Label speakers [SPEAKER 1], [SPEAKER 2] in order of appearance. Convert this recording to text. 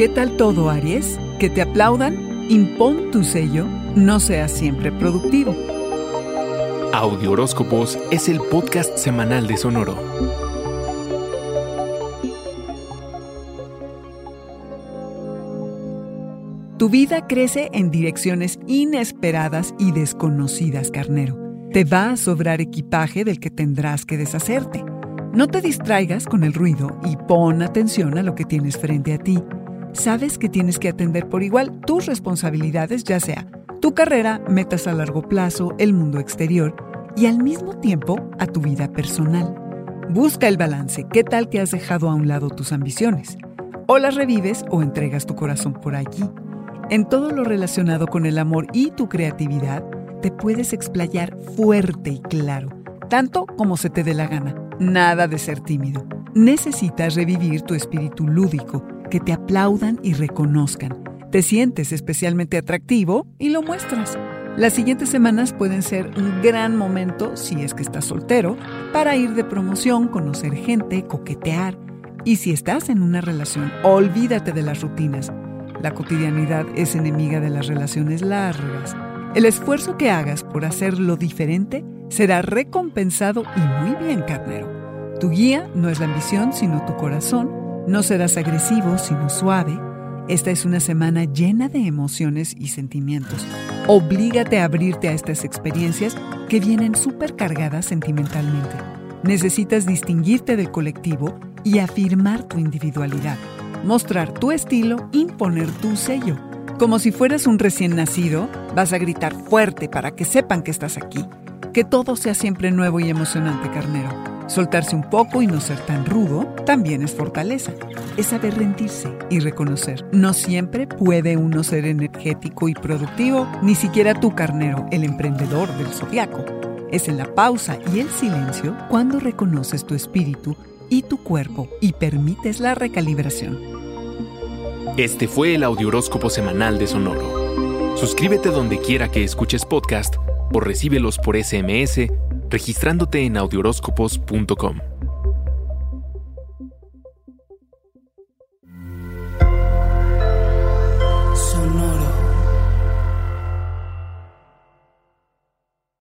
[SPEAKER 1] ¿Qué tal todo, Aries? ¿Que te aplaudan? Impon tu sello, no seas siempre productivo.
[SPEAKER 2] Audio Horóscopos es el podcast semanal de Sonoro.
[SPEAKER 1] Tu vida crece en direcciones inesperadas y desconocidas, carnero. Te va a sobrar equipaje del que tendrás que deshacerte. No te distraigas con el ruido y pon atención a lo que tienes frente a ti. Sabes que tienes que atender por igual tus responsabilidades, ya sea tu carrera, metas a largo plazo, el mundo exterior y al mismo tiempo a tu vida personal. Busca el balance. ¿Qué tal que has dejado a un lado tus ambiciones? O las revives o entregas tu corazón por allí. En todo lo relacionado con el amor y tu creatividad, te puedes explayar fuerte y claro, tanto como se te dé la gana. Nada de ser tímido. Necesitas revivir tu espíritu lúdico, que te aplaudan y reconozcan. Te sientes especialmente atractivo y lo muestras. Las siguientes semanas pueden ser un gran momento, si es que estás soltero, para ir de promoción, conocer gente, coquetear. Y si estás en una relación, olvídate de las rutinas. La cotidianidad es enemiga de las relaciones largas. El esfuerzo que hagas por hacerlo diferente será recompensado y muy bien, carnero. Tu guía no es la ambición, sino tu corazón. No serás agresivo, sino suave. Esta es una semana llena de emociones y sentimientos. Oblígate a abrirte a estas experiencias que vienen súper cargadas sentimentalmente. Necesitas distinguirte del colectivo y afirmar tu individualidad mostrar tu estilo, imponer tu sello. Como si fueras un recién nacido, vas a gritar fuerte para que sepan que estás aquí. Que todo sea siempre nuevo y emocionante, carnero. Soltarse un poco y no ser tan rudo también es fortaleza. Es saber rendirse y reconocer. No siempre puede uno ser energético y productivo, ni siquiera tú, carnero, el emprendedor del zodiaco. Es en la pausa y el silencio cuando reconoces tu espíritu y tu cuerpo y permites la recalibración.
[SPEAKER 2] Este fue el Audioróscopo Semanal de Sonoro. Suscríbete donde quiera que escuches podcast o recíbelos por SMS registrándote en audioróscopos.com.